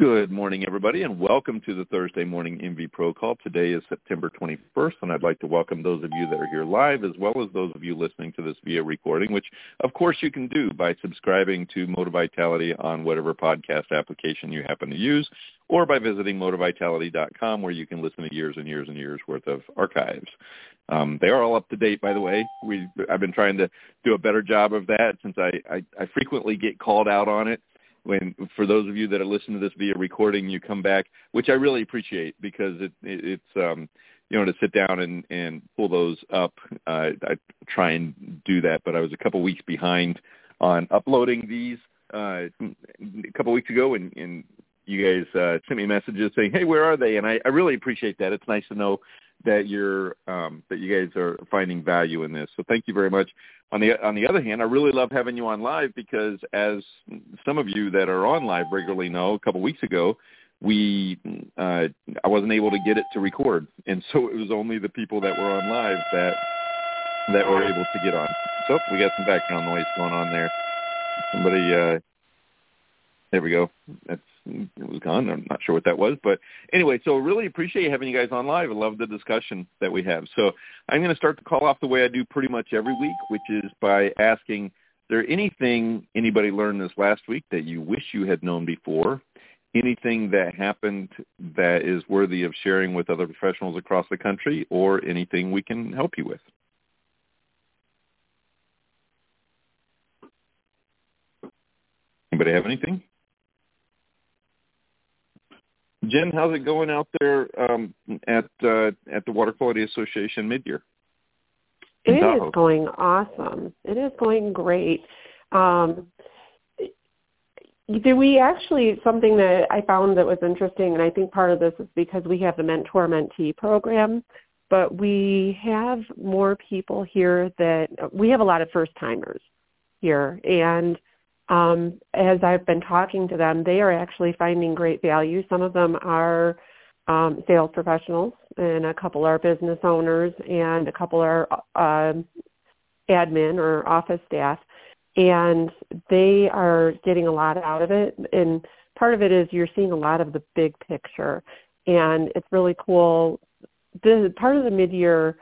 Good morning, everybody, and welcome to the Thursday morning MV Pro call. Today is September 21st, and I'd like to welcome those of you that are here live as well as those of you listening to this via recording, which of course you can do by subscribing to Motivitality on whatever podcast application you happen to use or by visiting motivitality.com where you can listen to years and years and years worth of archives. Um, they are all up to date, by the way. We, I've been trying to do a better job of that since I, I, I frequently get called out on it when for those of you that are listening to this via recording, you come back, which I really appreciate because it, it it's um you know to sit down and and pull those up. Uh, I try and do that, but I was a couple weeks behind on uploading these uh, a couple weeks ago, and, and you guys uh, sent me messages saying, "Hey, where are they?" And I, I really appreciate that. It's nice to know that you're um, that you guys are finding value in this. So thank you very much. On the on the other hand, I really love having you on live because as some of you that are on live regularly know, a couple weeks ago, we uh, I wasn't able to get it to record, and so it was only the people that were on live that that were able to get on. So we got some background noise going on there. Somebody, uh, there we go. That's it was gone. I'm not sure what that was, but anyway, so really appreciate having you guys on live. I love the discussion that we have. So I'm going to start the call off the way I do pretty much every week, which is by asking, is there anything anybody learned this last week that you wish you had known before? Anything that happened that is worthy of sharing with other professionals across the country or anything we can help you with? Anybody have anything? Jen, how's it going out there um, at uh, at the Water Quality Association midyear? It is going awesome. It is going great. Um, we actually something that I found that was interesting, and I think part of this is because we have the mentor mentee program, but we have more people here that we have a lot of first timers here, and um, as I've been talking to them, they are actually finding great value. Some of them are um, sales professionals, and a couple are business owners, and a couple are uh, admin or office staff, and they are getting a lot out of it. And part of it is you're seeing a lot of the big picture, and it's really cool. The part of the mid-year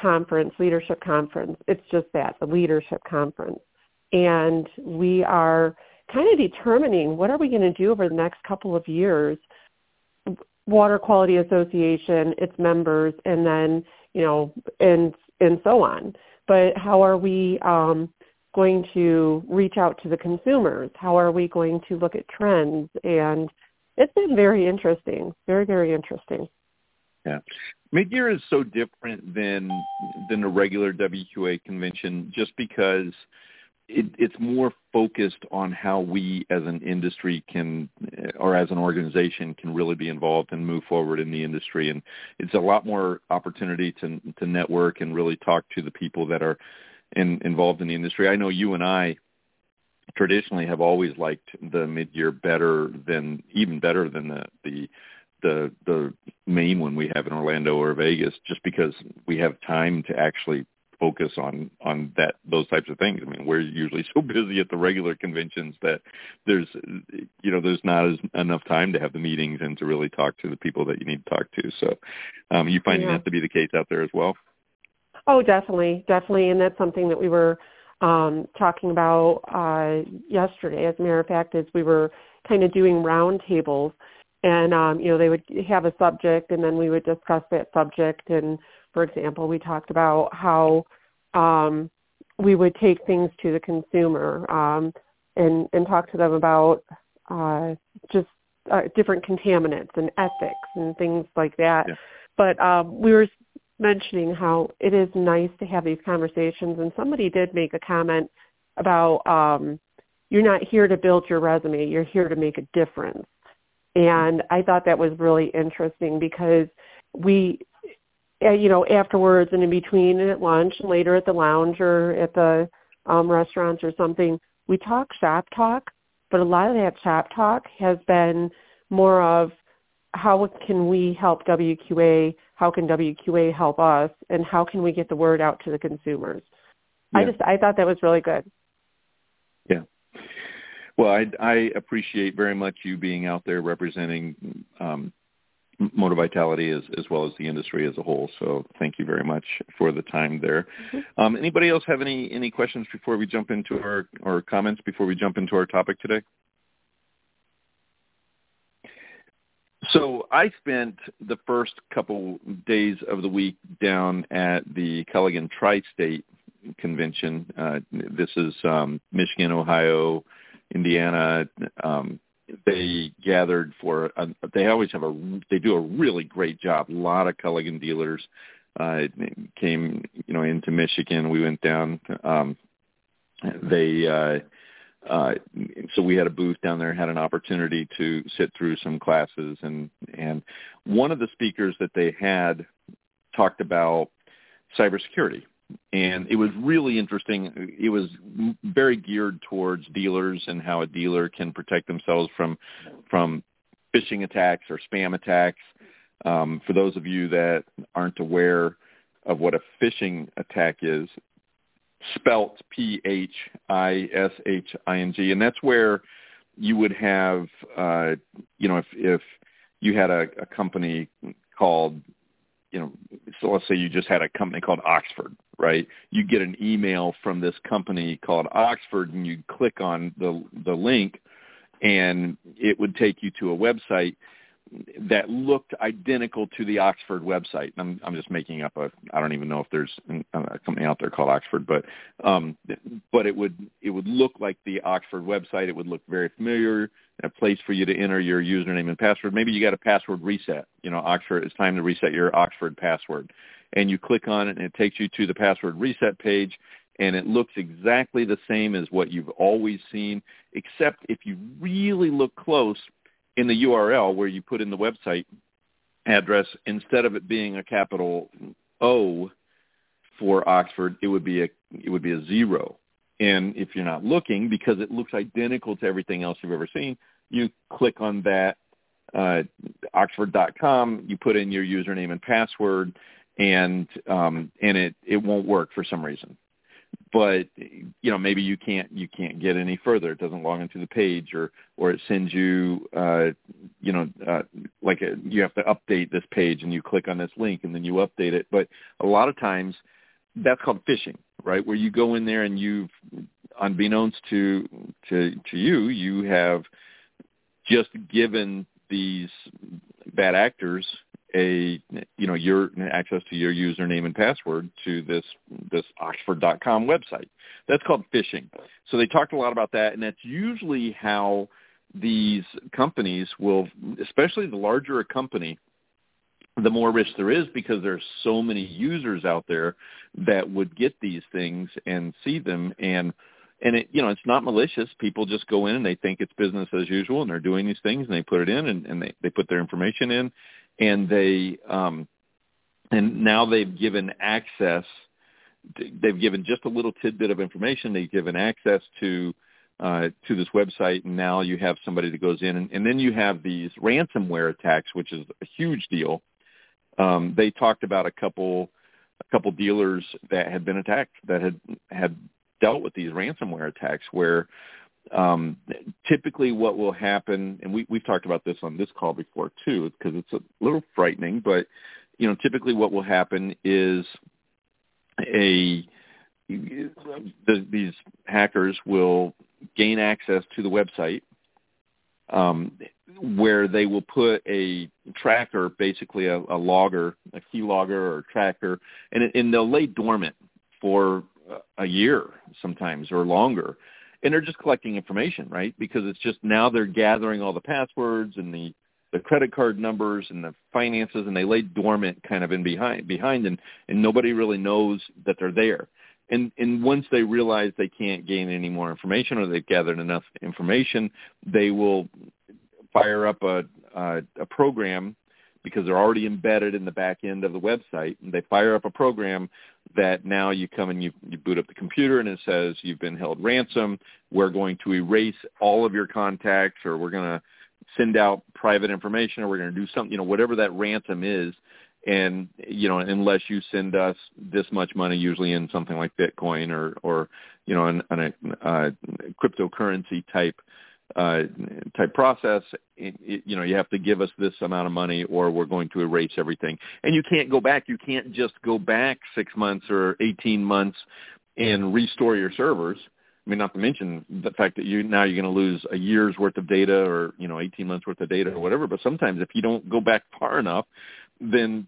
conference, leadership conference, it's just that the leadership conference and we are kind of determining what are we going to do over the next couple of years. Water quality association its members and then you know and and so on. But how are we um, going to reach out to the consumers? How are we going to look at trends? And it's been very interesting very very interesting. Yeah. Midyear is so different than than a regular wqa convention just because it, it's more focused on how we as an industry can uh, or as an organization can really be involved and move forward in the industry and it's a lot more opportunity to to network and really talk to the people that are in, involved in the industry. I know you and I traditionally have always liked the mid-year better than even better than the the the the main one we have in Orlando or Vegas just because we have time to actually focus on on that those types of things. I mean, we're usually so busy at the regular conventions that there's you know there's not as enough time to have the meetings and to really talk to the people that you need to talk to. So, um, you finding yeah. that to be the case out there as well? Oh, definitely, definitely, and that's something that we were um, talking about uh, yesterday. As a matter of fact, as we were kind of doing roundtables, and um, you know they would have a subject, and then we would discuss that subject and for example, we talked about how um, we would take things to the consumer um, and, and talk to them about uh, just uh, different contaminants and ethics and things like that. Yeah. But um, we were mentioning how it is nice to have these conversations, and somebody did make a comment about um, you're not here to build your resume, you're here to make a difference. And I thought that was really interesting because we you know, afterwards and in between and at lunch and later at the lounge or at the um, restaurants or something, we talk shop talk, but a lot of that shop talk has been more of how can we help WQA, how can WQA help us, and how can we get the word out to the consumers. Yeah. I just I thought that was really good. Yeah. Well, I, I appreciate very much you being out there representing um, Motivitality as, as well as the industry as a whole. So thank you very much for the time there. Mm-hmm. Um, anybody else have any, any questions before we jump into our, or comments before we jump into our topic today? So I spent the first couple days of the week down at the Culligan Tri-State Convention. Uh, this is um, Michigan, Ohio, Indiana. Um, they gathered for. They always have a. They do a really great job. A lot of Culligan dealers uh, came, you know, into Michigan. We went down. Um, they. Uh, uh, so we had a booth down there, had an opportunity to sit through some classes, and and one of the speakers that they had talked about cybersecurity, and it was really interesting. It was very geared towards dealers and how a dealer can protect themselves from from phishing attacks or spam attacks. Um, for those of you that aren't aware of what a phishing attack is, spelt P H I S H I N G, and that's where you would have, uh, you know, if if you had a, a company called, you know, so let's say you just had a company called Oxford, right? You get an email from this company called Oxford, and you click on the the link, and it would take you to a website that looked identical to the Oxford website. I'm, I'm just making up a. I don't even know if there's a company out there called Oxford, but um, but it would it would look like the Oxford website. It would look very familiar. A place for you to enter your username and password. Maybe you got a password reset. You know, Oxford. It's time to reset your Oxford password, and you click on it, and it takes you to the password reset page. And it looks exactly the same as what you've always seen, except if you really look close, in the URL where you put in the website address, instead of it being a capital O for Oxford, it would be a it would be a zero. And if you're not looking, because it looks identical to everything else you've ever seen, you click on that uh, Oxford.com, you put in your username and password, and um, and it it won't work for some reason but you know maybe you can't you can't get any further. It doesn't log into the page or or it sends you uh you know uh like a, you have to update this page and you click on this link and then you update it. But a lot of times that's called phishing right? Where you go in there and you've unbeknownst to to to you you have just given these bad actors a you know your access to your username and password to this this oxford.com website. That's called phishing. So they talked a lot about that and that's usually how these companies will especially the larger a company the more risk there is because there's so many users out there that would get these things and see them. And and it you know it's not malicious people just go in and they think it's business as usual and they're doing these things and they put it in and, and they they put their information in and they um, and now they've given access. They've given just a little tidbit of information. They've given access to uh, to this website, and now you have somebody that goes in, and, and then you have these ransomware attacks, which is a huge deal. Um, they talked about a couple a couple dealers that had been attacked that had had dealt with these ransomware attacks where um, typically what will happen, and we, we've talked about this on this call before too, because it's a little frightening, but you know, typically what will happen is a the, these hackers will gain access to the website um, where they will put a tracker, basically a, a logger, a key logger or tracker, and, and they'll lay dormant for a year sometimes or longer and they're just collecting information, right? Because it's just now they're gathering all the passwords and the the credit card numbers and the finances, and they lay dormant kind of in behind behind, and and nobody really knows that they're there. And and once they realize they can't gain any more information or they've gathered enough information, they will fire up a a, a program because they're already embedded in the back end of the website. And they fire up a program that now you come and you, you boot up the computer and it says you've been held ransom. We're going to erase all of your contacts or we're going to send out private information or we're going to do something, you know, whatever that ransom is. And, you know, unless you send us this much money, usually in something like Bitcoin or, or, you know, an, an, a uh, cryptocurrency type uh, type process. It, it, you know, you have to give us this amount of money, or we're going to erase everything. And you can't go back. You can't just go back six months or eighteen months and restore your servers. I mean, not to mention the fact that you now you're going to lose a year's worth of data, or you know, eighteen months worth of data, or whatever. But sometimes, if you don't go back far enough, then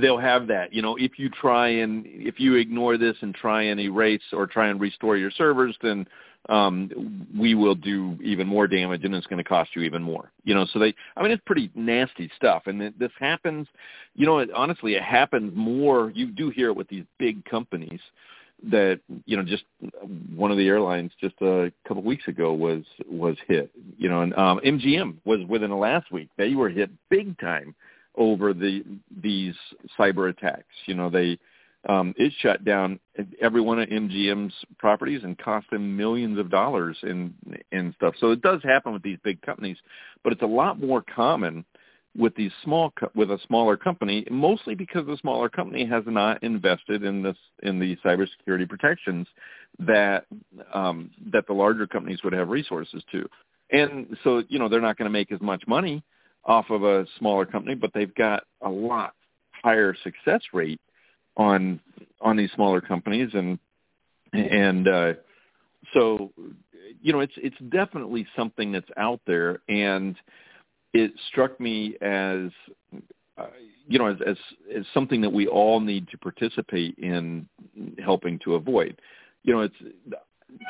they'll have that. You know, if you try and if you ignore this and try and erase or try and restore your servers, then um, we will do even more damage and it's going to cost you even more. You know, so they, I mean, it's pretty nasty stuff. And it, this happens, you know, it, honestly, it happens more. You do hear it with these big companies that, you know, just one of the airlines just a couple of weeks ago was, was hit, you know, and um, MGM was within the last week. They were hit big time over the, these cyber attacks. You know, they, um, it shut down every one of MGM's properties and cost them millions of dollars in in stuff. So it does happen with these big companies, but it's a lot more common with these small with a smaller company, mostly because the smaller company has not invested in this in the cybersecurity protections that um, that the larger companies would have resources to. And so you know they're not going to make as much money off of a smaller company, but they've got a lot higher success rate on on these smaller companies. And and uh so you know it's it's definitely something that's out there. And it struck me as uh, you know as, as as something that we all need to participate in helping to avoid. You know it's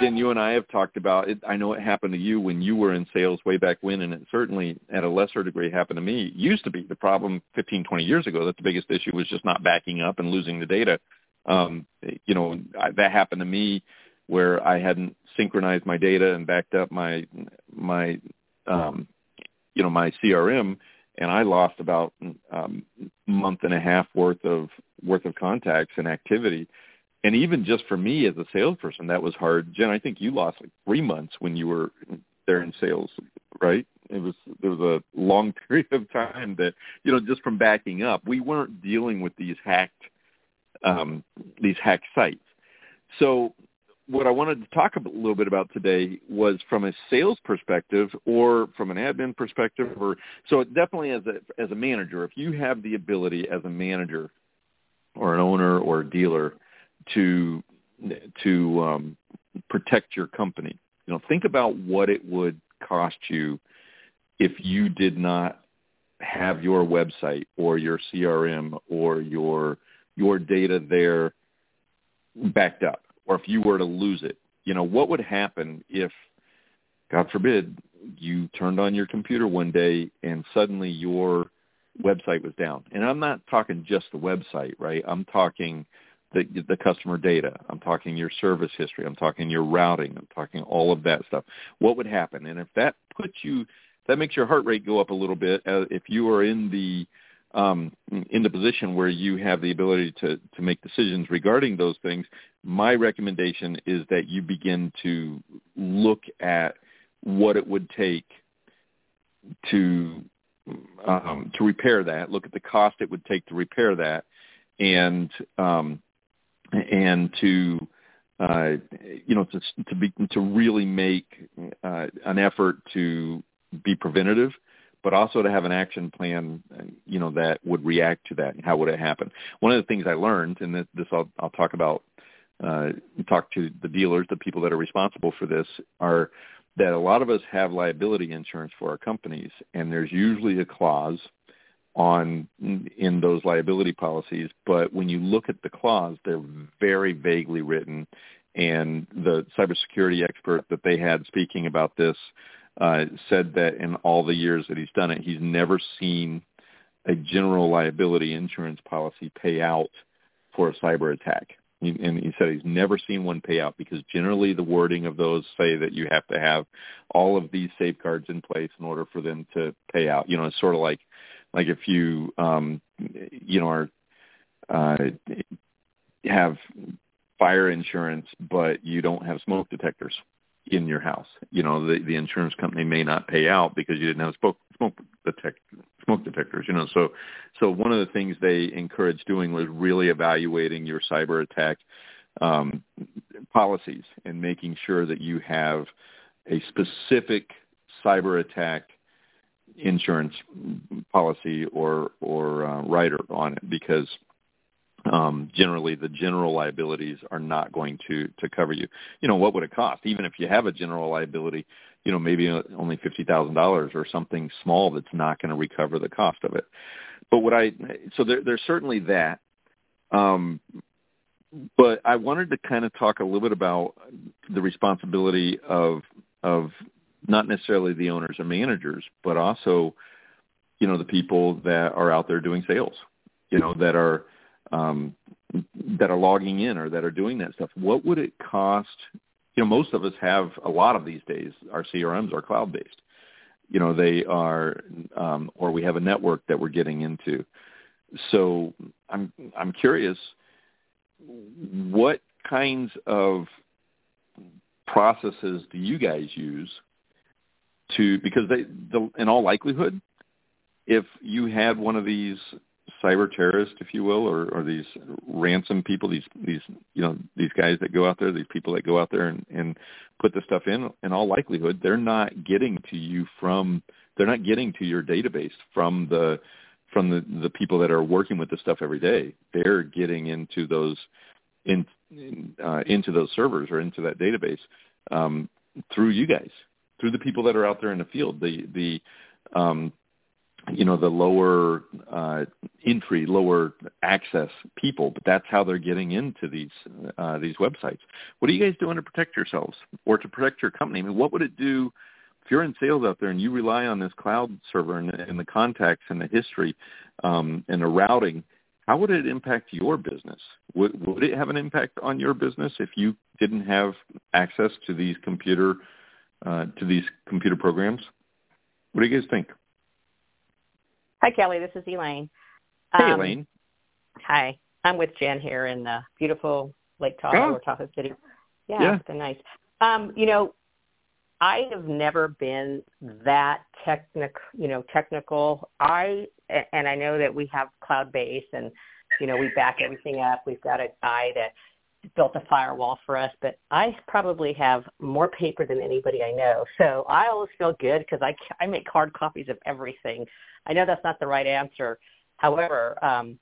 Jen, you and I have talked about it. I know it happened to you when you were in sales way back when, and it certainly at a lesser degree happened to me. It used to be the problem 15, 20 years ago that the biggest issue was just not backing up and losing the data. Um, you know, I, that happened to me where I hadn't synchronized my data and backed up my my um, you know my CRM, and I lost about um, month and a half worth of worth of contacts and activity and even just for me as a salesperson, that was hard. Jen, I think you lost like three months when you were there in sales, right? It was there was a long period of time that you know just from backing up, we weren't dealing with these hacked um, these hacked sites. So what I wanted to talk a little bit about today was from a sales perspective or from an admin perspective or so definitely as a as a manager if you have the ability as a manager or an owner or a dealer to to um, protect your company. You know, think about what it would cost you if you did not have your website or your CRM or your your data there backed up, or if you were to lose it. You know, what would happen if, God forbid, you turned on your computer one day and suddenly your website was down? And I'm not talking just the website, right? I'm talking the, the customer data. I'm talking your service history. I'm talking your routing. I'm talking all of that stuff. What would happen? And if that puts you, that makes your heart rate go up a little bit. Uh, if you are in the um, in the position where you have the ability to to make decisions regarding those things, my recommendation is that you begin to look at what it would take to um, to repair that. Look at the cost it would take to repair that, and um, and to uh, you know to to be to really make uh, an effort to be preventative, but also to have an action plan, you know, that would react to that. How would it happen? One of the things I learned, and this, I'll, I'll talk about, uh, talk to the dealers, the people that are responsible for this, are that a lot of us have liability insurance for our companies, and there's usually a clause on in those liability policies, but when you look at the clause, they're very vaguely written. And the cybersecurity expert that they had speaking about this uh, said that in all the years that he's done it, he's never seen a general liability insurance policy pay out for a cyber attack. And he said he's never seen one pay out because generally the wording of those say that you have to have all of these safeguards in place in order for them to pay out. You know, it's sort of like like if you um, you know are uh, have fire insurance, but you don't have smoke detectors in your house. You know, the the insurance company may not pay out because you didn't have smoke smoke detect smoke detectors. You know, so so one of the things they encouraged doing was really evaluating your cyber attack um, policies and making sure that you have a specific cyber attack insurance policy or or uh, rider on it because um, generally the general liabilities are not going to to cover you. You know what would it cost? Even if you have a general liability, you know maybe only fifty thousand dollars or something small that's not going to recover the cost of it. But what I so there, there's certainly that. Um, but I wanted to kind of talk a little bit about the responsibility of of not necessarily the owners or managers, but also, you know, the people that are out there doing sales, you know, that are um, that are logging in or that are doing that stuff. What would it cost? You know, most of us have a lot of these days. Our CRMs are cloud based. You know, they are, um, or we have a network that we're getting into. So I'm I'm curious, what kinds of processes do you guys use to because they the, in all likelihood if you had one of these cyber terrorists if you will or, or these ransom people these these you know these guys that go out there these people that go out there and, and put the stuff in in all likelihood they're not getting to you from they're not getting to your database from the from the the people that are working with the stuff every day. They're getting into those in, uh, into those servers or into that database um, through you guys through the people that are out there in the field, the the um, you know the lower uh, entry, lower access people, but that's how they're getting into these uh, these websites. What are you guys doing to protect yourselves or to protect your company? I mean, what would it do if you're in sales out there and you rely on this cloud server and, and the contacts and the history um, and the routing? How would it impact your business? Would, would it have an impact on your business if you didn't have access to these computer uh, to these computer programs. What do you guys think? Hi, Kelly. This is Elaine. Hey, um, Elaine. Hi. I'm with Jen here in the beautiful Lake Tahoe or Tahoe City. Yeah, yeah. it's been nice. Um, you know, I have never been that technic, you know, technical. I and I know that we have cloud base and you know we back everything up. We've got a guy that built a firewall for us, but I probably have more paper than anybody I know. So I always feel good because I, I make hard copies of everything. I know that's not the right answer. However, um,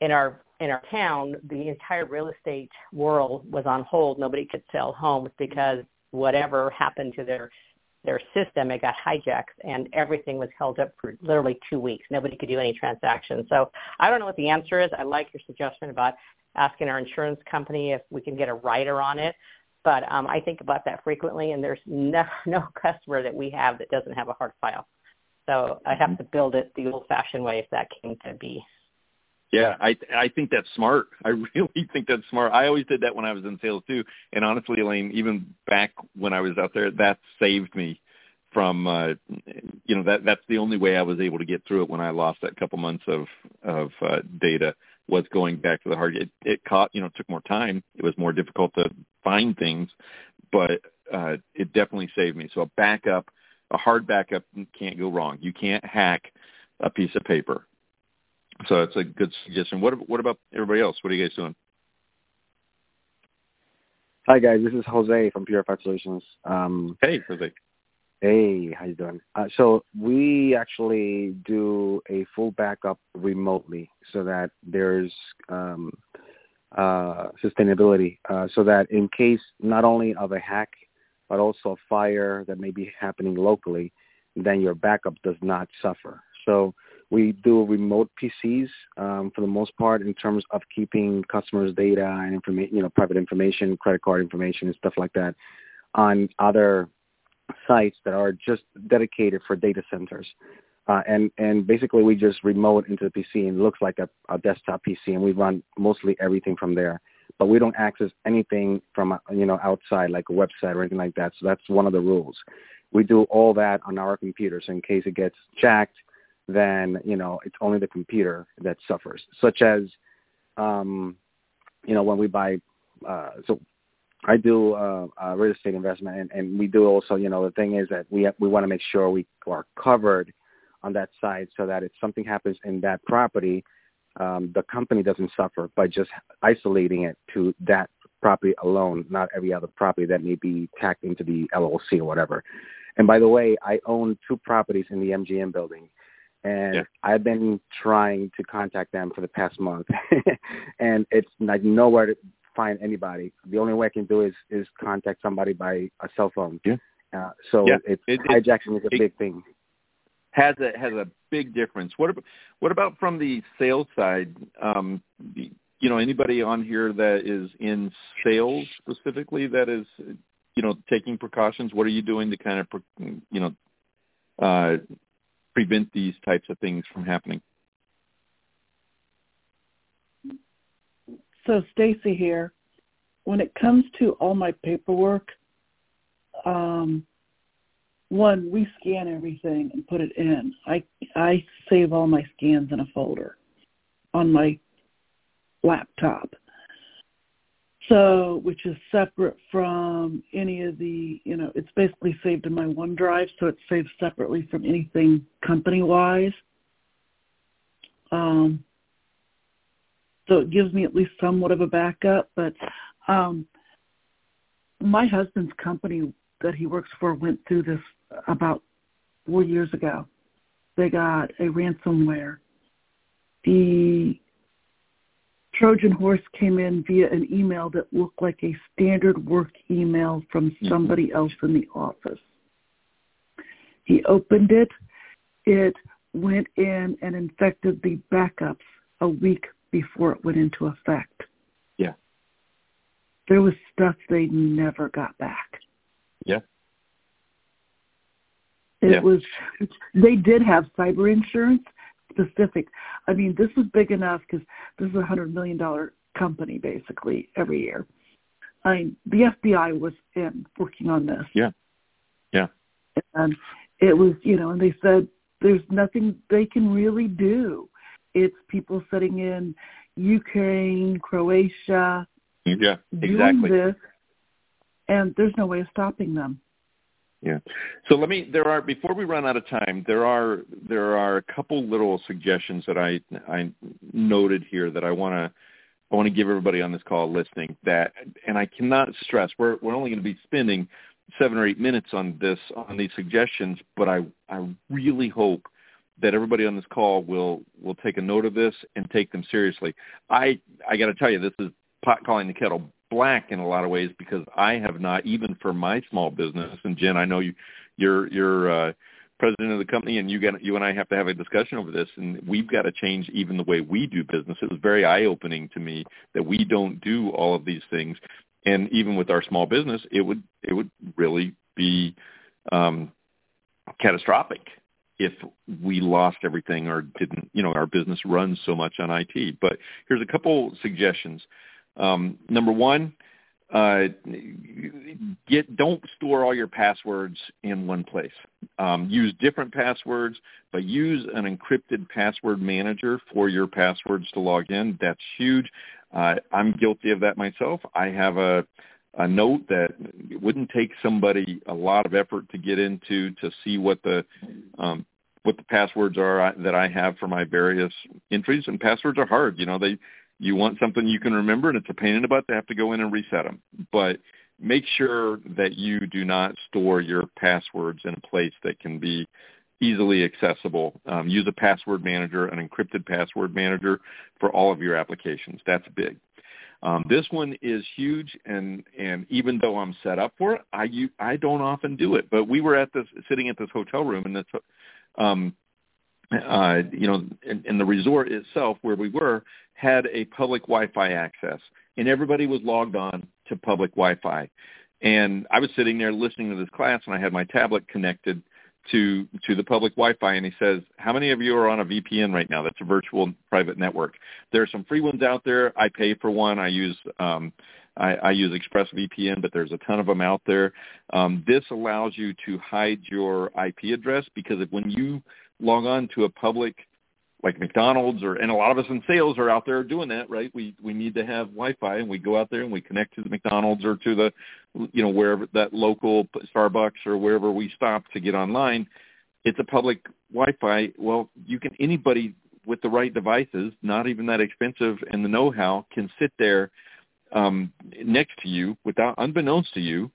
in our in our town, the entire real estate world was on hold. Nobody could sell homes because whatever happened to their their system, it got hijacked, and everything was held up for literally two weeks. Nobody could do any transactions. So I don't know what the answer is. I like your suggestion about asking our insurance company if we can get a rider on it. But um, I think about that frequently, and there's no, no customer that we have that doesn't have a hard file. So I have mm-hmm. to build it the old-fashioned way if that came to be. Yeah, I I think that's smart. I really think that's smart. I always did that when I was in sales too. And honestly, Elaine, even back when I was out there, that saved me from uh you know that that's the only way I was able to get through it when I lost that couple months of of uh, data was going back to the hard. It, it caught, you know, it took more time. It was more difficult to find things, but uh, it definitely saved me. So a backup, a hard backup can't go wrong. You can't hack a piece of paper. So it's a good suggestion. What what about everybody else? What are you guys doing? Hi guys, this is Jose from Purified Solutions. Um, hey, Jose. Hey, how you doing? Uh, so we actually do a full backup remotely, so that there's um, uh, sustainability, uh, so that in case not only of a hack, but also a fire that may be happening locally, then your backup does not suffer. So we do remote PCs um, for the most part in terms of keeping customers' data and information, you know, private information, credit card information, and stuff like that on other sites that are just dedicated for data centers. Uh, and, and basically we just remote into the PC and it looks like a, a desktop PC and we run mostly everything from there. But we don't access anything from, uh, you know, outside like a website or anything like that. So that's one of the rules. We do all that on our computers in case it gets jacked, then, you know, it's only the computer that suffers, such as, um, you know, when we buy, uh, so I do uh, uh, real estate investment, and, and we do also. You know, the thing is that we have, we want to make sure we are covered on that side, so that if something happens in that property, um, the company doesn't suffer by just isolating it to that property alone, not every other property that may be tacked into the LLC or whatever. And by the way, I own two properties in the MGM building, and yeah. I've been trying to contact them for the past month, and it's like nowhere to find anybody. The only way I can do is is contact somebody by a cell phone. Yeah. Uh, so yeah. it's it, hijacking is a it, big thing. Has a has a big difference. What about what about from the sales side? Um, you know, anybody on here that is in sales specifically that is, you know, taking precautions? What are you doing to kind of, you know, uh, prevent these types of things from happening? So Stacy here. When it comes to all my paperwork, um, one, we scan everything and put it in. I I save all my scans in a folder on my laptop. So, which is separate from any of the, you know, it's basically saved in my OneDrive, so it's saved separately from anything company-wise. Um, so it gives me at least somewhat of a backup. But um, my husband's company that he works for went through this about four years ago. They got a ransomware. The Trojan horse came in via an email that looked like a standard work email from mm-hmm. somebody else in the office. He opened it. It went in and infected the backups a week before it went into effect. Yeah. There was stuff they never got back. Yeah. It yeah. was they did have cyber insurance, specific. I mean, this was big enough because this is a hundred million dollar company basically every year. I mean, the FBI was in working on this. Yeah, yeah. And it was, you know, and they said there's nothing they can really do. It's people sitting in Ukraine, Croatia, yeah, exactly. doing this, and there's no way of stopping them. Yeah. So let me. There are before we run out of time. There are there are a couple little suggestions that I I noted here that I want to I want to give everybody on this call listening that, and I cannot stress. We're we're only going to be spending seven or eight minutes on this on these suggestions, but I I really hope that everybody on this call will will take a note of this and take them seriously. I I got to tell you, this is pot calling the kettle black in a lot of ways because I have not even for my small business. And Jen, I know you, you're you're uh, president of the company, and you got you and I have to have a discussion over this, and we've got to change even the way we do business. It was very eye opening to me that we don't do all of these things, and even with our small business, it would it would really be um, catastrophic if we lost everything or didn't, you know, our business runs so much on IT. But here's a couple suggestions. Um, number one, uh, get don't store all your passwords in one place. Um, use different passwords, but use an encrypted password manager for your passwords to log in. That's huge. Uh, I'm guilty of that myself. I have a a note that it wouldn't take somebody a lot of effort to get into to see what the um, what the passwords are that I have for my various entries. And passwords are hard. You know, they you want something you can remember, and it's a pain in the butt to have to go in and reset them. But make sure that you do not store your passwords in a place that can be easily accessible. Um, use a password manager, an encrypted password manager for all of your applications. That's big. Um, this one is huge, and and even though I'm set up for it, I you, I don't often do it. But we were at this sitting at this hotel room, and this um, uh, you know, in, in the resort itself where we were had a public Wi-Fi access, and everybody was logged on to public Wi-Fi. And I was sitting there listening to this class, and I had my tablet connected to to the public Wi-Fi, and he says, "How many of you are on a VPN right now? That's a virtual private network. There are some free ones out there. I pay for one. I use." Um, I, I use ExpressVPN, but there's a ton of them out there. Um, this allows you to hide your IP address because if, when you log on to a public like McDonald's or and a lot of us in sales are out there doing that, right? We we need to have Wi-Fi and we go out there and we connect to the McDonald's or to the you know wherever that local Starbucks or wherever we stop to get online. It's a public Wi-Fi. Well, you can anybody with the right devices, not even that expensive, and the know-how can sit there um, next to you without unbeknownst to you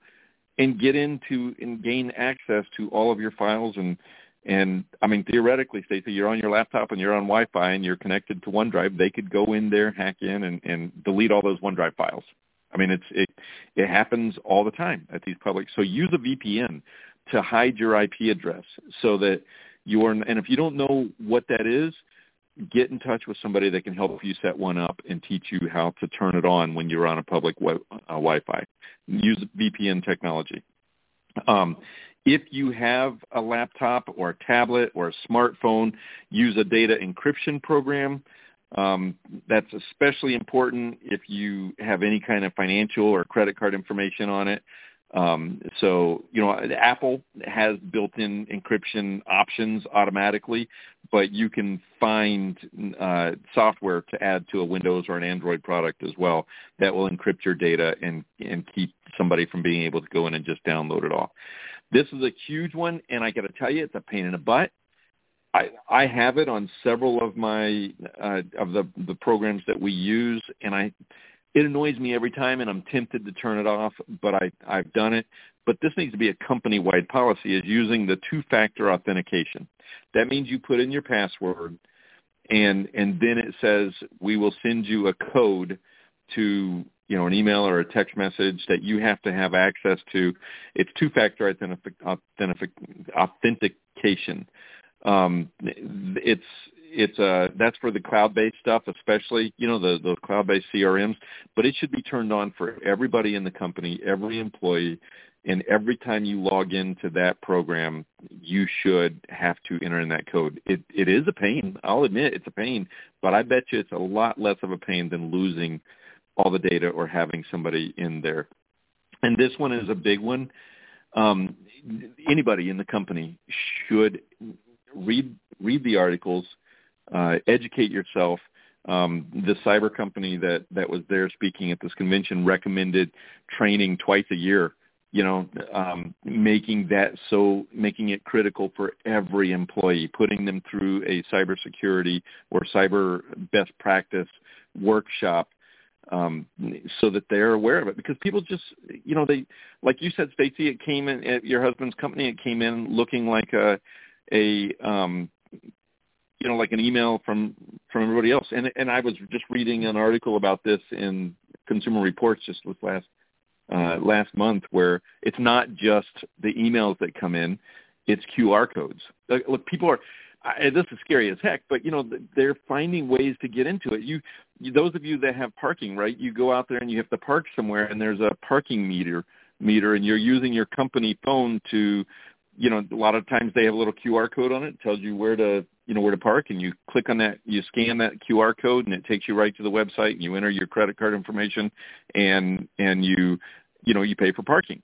and get into and gain access to all of your files and and I mean theoretically, Stacy, you're on your laptop and you're on Wi-Fi and you're connected to OneDrive. They could go in there, hack in, and, and delete all those OneDrive files. I mean, it's it it happens all the time at these public. So use a VPN to hide your IP address so that you're. And if you don't know what that is, get in touch with somebody that can help you set one up and teach you how to turn it on when you're on a public web, uh, Wi-Fi. Use VPN technology. Um, if you have a laptop or a tablet or a smartphone, use a data encryption program. Um, that's especially important if you have any kind of financial or credit card information on it. Um, so, you know, Apple has built-in encryption options automatically, but you can find uh, software to add to a Windows or an Android product as well that will encrypt your data and, and keep somebody from being able to go in and just download it all. This is a huge one, and I got to tell you, it's a pain in the butt. I, I have it on several of my uh, of the the programs that we use, and I it annoys me every time, and I'm tempted to turn it off, but I I've done it. But this needs to be a company-wide policy: is using the two-factor authentication. That means you put in your password, and and then it says we will send you a code to you know an email or a text message that you have to have access to. It's two-factor authentic, authentic, authentication um, it's it's uh that's for the cloud-based stuff, especially you know the the cloud-based CRMs. But it should be turned on for everybody in the company, every employee, and every time you log into that program, you should have to enter in that code. It it is a pain. I'll admit it's a pain, but I bet you it's a lot less of a pain than losing all the data or having somebody in there. And this one is a big one. Um, anybody in the company should read read the articles, uh, educate yourself. Um, the cyber company that that was there speaking at this convention recommended training twice a year. You know, um, making that so making it critical for every employee, putting them through a cybersecurity or cyber best practice workshop um, so that they're aware of it. Because people just, you know, they, like you said, Stacy, it came in at your husband's company. It came in looking like a a um, you know like an email from from everybody else. And and I was just reading an article about this in Consumer Reports just this last uh, last month, where it's not just the emails that come in, it's QR codes. Like, look, people are. I, this is scary as heck, but you know they're finding ways to get into it. You, you, those of you that have parking, right? You go out there and you have to park somewhere, and there's a parking meter meter, and you're using your company phone to you know, a lot of times they have a little QR code on it. it. tells you where to, you know, where to park, and you click on that, you scan that QR code, and it takes you right to the website, and you enter your credit card information, and and you, you know, you pay for parking.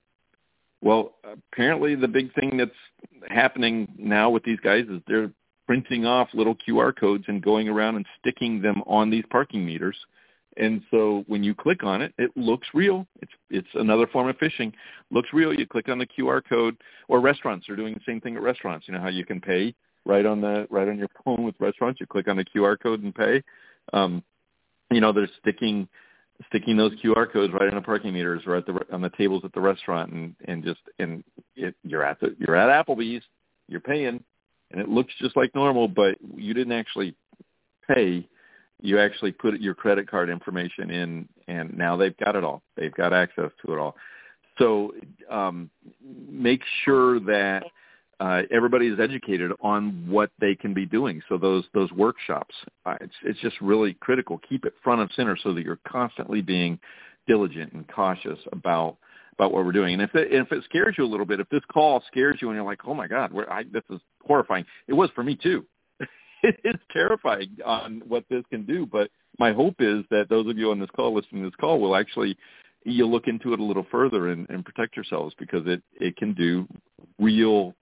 Well, apparently the big thing that's happening now with these guys is they're printing off little QR codes and going around and sticking them on these parking meters and so when you click on it, it looks real. It's it's another form of phishing. Looks real. You click on the QR code, or restaurants are doing the same thing at restaurants. You know how you can pay right on the right on your phone with restaurants. You click on the QR code and pay. Um, you know they're sticking sticking those QR codes right on the parking meters or at the on the tables at the restaurant, and and just and it, you're at the you're at Applebee's, you're paying, and it looks just like normal, but you didn't actually pay you actually put your credit card information in and now they've got it all. They've got access to it all. So um, make sure that uh, everybody is educated on what they can be doing. So those those workshops uh, it's it's just really critical. Keep it front and center so that you're constantly being diligent and cautious about about what we're doing. And if it, if it scares you a little bit if this call scares you and you're like oh my god I, this is horrifying it was for me too it is terrifying on what this can do. But my hope is that those of you on this call listening to this call will actually you look into it a little further and, and protect yourselves because it it can do real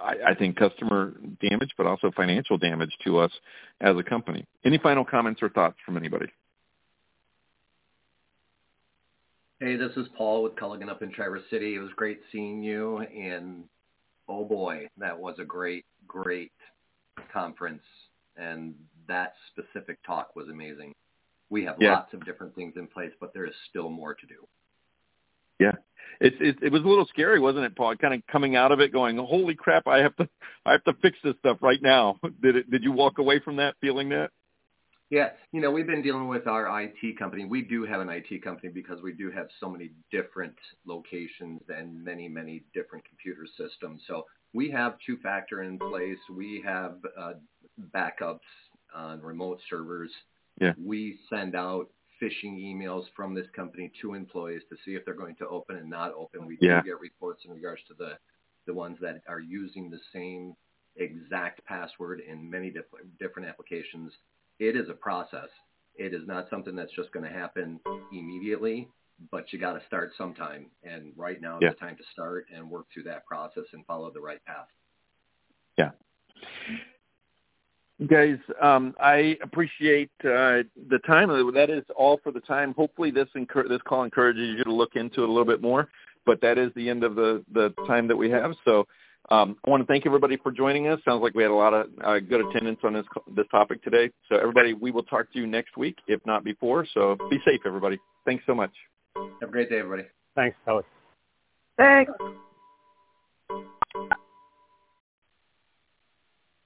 I, I think customer damage, but also financial damage to us as a company. Any final comments or thoughts from anybody? Hey, this is Paul with Culligan up in Traverse City. It was great seeing you, and oh boy, that was a great, great conference, and that specific talk was amazing. We have yeah. lots of different things in place, but there is still more to do. Yeah, it, it it was a little scary, wasn't it, Paul? Kind of coming out of it, going, "Holy crap! I have to I have to fix this stuff right now." Did it? Did you walk away from that feeling that? Yeah, you know, we've been dealing with our IT company. We do have an IT company because we do have so many different locations and many, many different computer systems. So we have two-factor in place. We have uh, backups on remote servers. Yeah. We send out phishing emails from this company to employees to see if they're going to open and not open. We yeah. do get reports in regards to the the ones that are using the same exact password in many different different applications. It is a process. It is not something that's just going to happen immediately, but you got to start sometime. And right now yeah. is the time to start and work through that process and follow the right path. Yeah. Guys um, i appreciate uh, the time. That is all for the time. Hopefully this encur- this call encourages you to look into it a little bit more but that is the end of the the time that we have. So um, i want to thank everybody for joining us. Sounds like we had a lot of uh, good attendance on this this topic today. So everybody we will talk to you next week if not before. So be safe everybody. Thanks so much have a great day, everybody. Thanks, Kelly. Thanks.